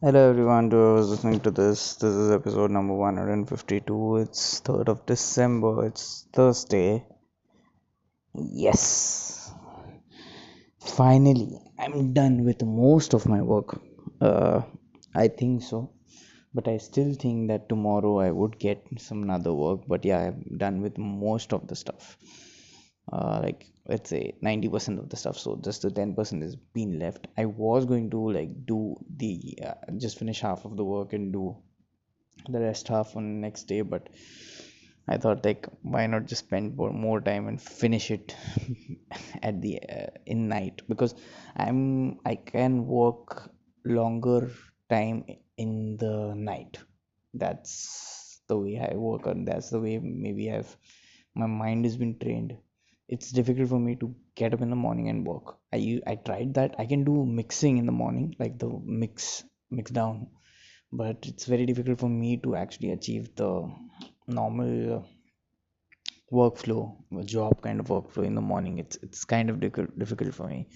Hello everyone, whoever's listening to this. This is episode number 152. It's 3rd of December. It's Thursday. Yes. Finally, I'm done with most of my work. Uh, I think so. But I still think that tomorrow I would get some other work. But yeah, I'm done with most of the stuff. Uh, like let's say 90% of the stuff so just the 10% is being left. I was going to like do the uh, just finish half of the work and do the rest half on next day but i thought like why not just spend more, more time and finish it at the uh, in night? Because i'm i can work longer time in the night. That's the way i work and that's the way maybe i've my mind has been trained it's difficult for me to get up in the morning and work. I i tried that. I can do mixing in the morning like the mix mix down. But it's very difficult for me to actually achieve the normal uh, workflow job kind of workflow in the morning. It's it's kind of difficult difficult for me.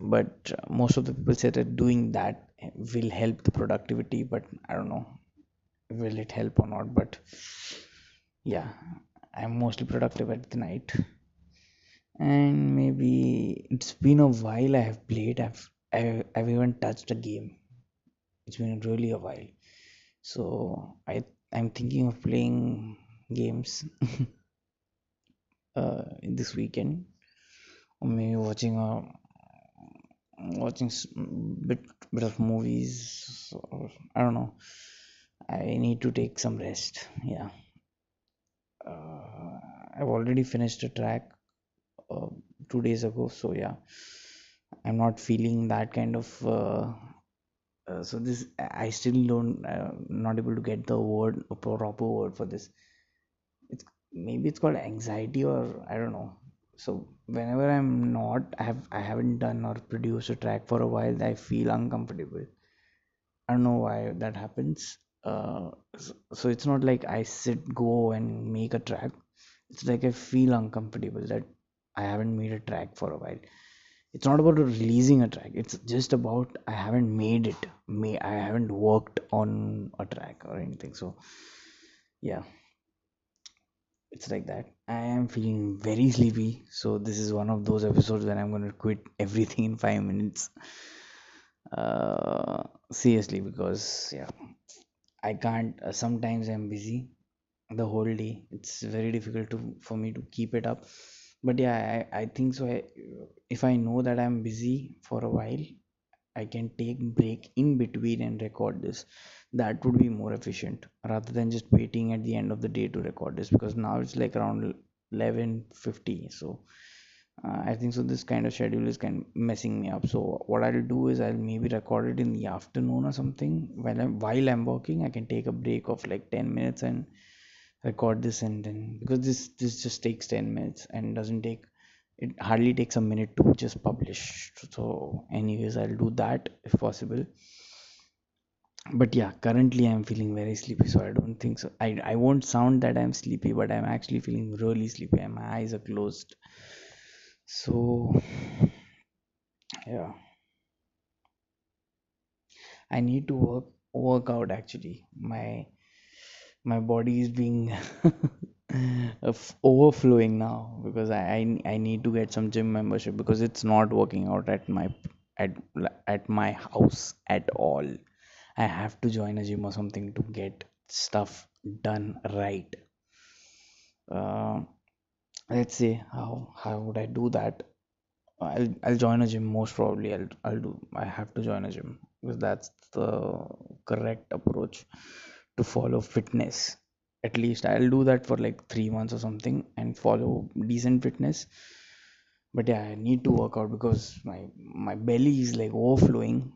But uh, most of the people say that doing that will help the productivity but i don't know will it help or not? But yeah i'm mostly productive at the night and maybe it's been a while I have played. I've I've, I've even touched a game. It's been really a while. So I I'm thinking of playing games uh, this weekend, or maybe watching a watching bit bit of movies. Or, I don't know. I need to take some rest. Yeah. Uh, I've already finished a track uh, two days ago. So yeah i'm not feeling that kind of uh, uh, so this i still don't uh, not able to get the word a proper word for this. It's maybe it's called anxiety or i don't know. So whenever i'm not i have i haven't done or produced a track for a while i feel uncomfortable. I don't know why that happens. Uh, so, so it's not like i sit go and make a track. It's like i feel uncomfortable that I haven't made a track for a while. It's not about releasing a track. It's just about I haven't made it. May I haven't worked on a track or anything. So yeah, it's like that. I am feeling very sleepy. So this is one of those episodes when I'm gonna quit everything in five minutes. Uh, seriously, because yeah, I can't. Uh, sometimes I'm busy the whole day. It's very difficult to for me to keep it up but yeah I, I think so. I, if i know that i'm busy for a while i can take break in between and record this. That would be more efficient rather than just waiting at the end of the day to record this because now it's like around 11:50 so uh, i think so this kind of schedule is kind of messing me up. So what i'll do is i'll maybe record it in the afternoon or something. While i'm while i'm working i can take a break of like 10 minutes and record this and then because this this just takes 10 minutes and doesn't take it hardly takes a minute to just publish. So anyways i'll do that if possible. But yeah currently i'm feeling very sleepy so i don't think so. I i won't sound that i'm sleepy but i'm actually feeling really sleepy and my eyes are closed. So yeah. I need to work work out actually. My my body is being overflowing now because I, I I need to get some gym membership because it's not working out at my at at my house at all. I have to join a gym or something to get stuff done right. Uh, let's see how how would I do that. I'll I'll join a gym most probably. I'll I'll do. I have to join a gym because that's the correct approach to follow fitness. At least i'll do that for like three months or something and follow decent fitness. But yeah i need to work out because my my belly is like overflowing.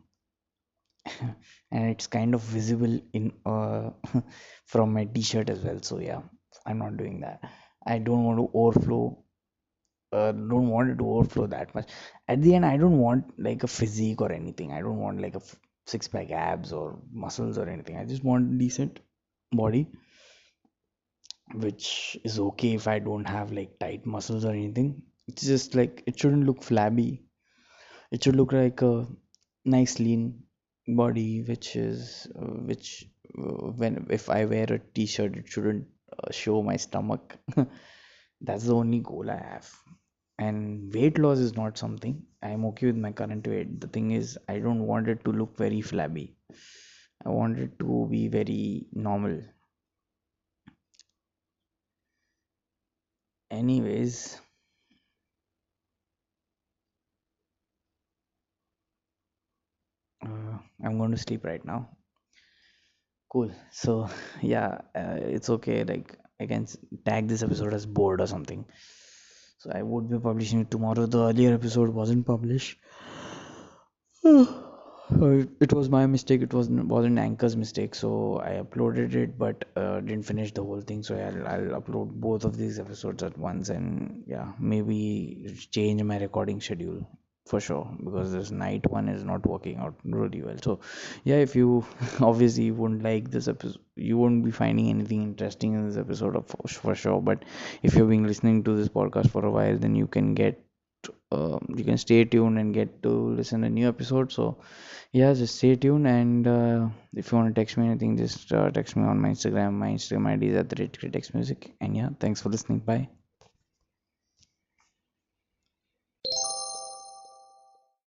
And it's kind of visible in uh from my t-shirt as well. So yeah i'm not doing that. I don't want to overflow uh, don't want it to overflow that much. At the end i don't want like a physique or anything. I don't want like a six pack abs or muscles or anything i just want decent body which is okay if I don't have like tight muscles or anything. It's just like it shouldn't look flabby. It should look like a nice lean body which is uh, which uh, when if i wear a t-shirt it shouldn't uh, show my stomach that's the only goal i have and weight loss is not something. I'm okay with my current weight. The thing is i don't want it to look very flabby. I want it to be very normal. Anyways uh, i'm going to sleep right now. Cool. So yeah uh, it's okay. Like i can tag this episode as bored or something so i would be publishing it tomorrow. The earlier episode wasn't published. Uh, it was my mistake. It wasn't wasn't anchor's mistake. So i uploaded it but uh, didn't finish the whole thing. So I'll, I'll upload both of these episodes at once and yeah maybe change my recording schedule for sure because this night one is not working out really well. So yeah if you obviously you wouldn't like this episode you won't be finding anything interesting in this episode of for, sure. But if you've been listening to this podcast for a while then you can get um, you can stay tuned and get to listen to new episodes. So yeah just stay tuned and uh, if you want to text me anything just uh, text me on my instagram. My instagram id is at the rate music. And yeah thanks for listening. Bye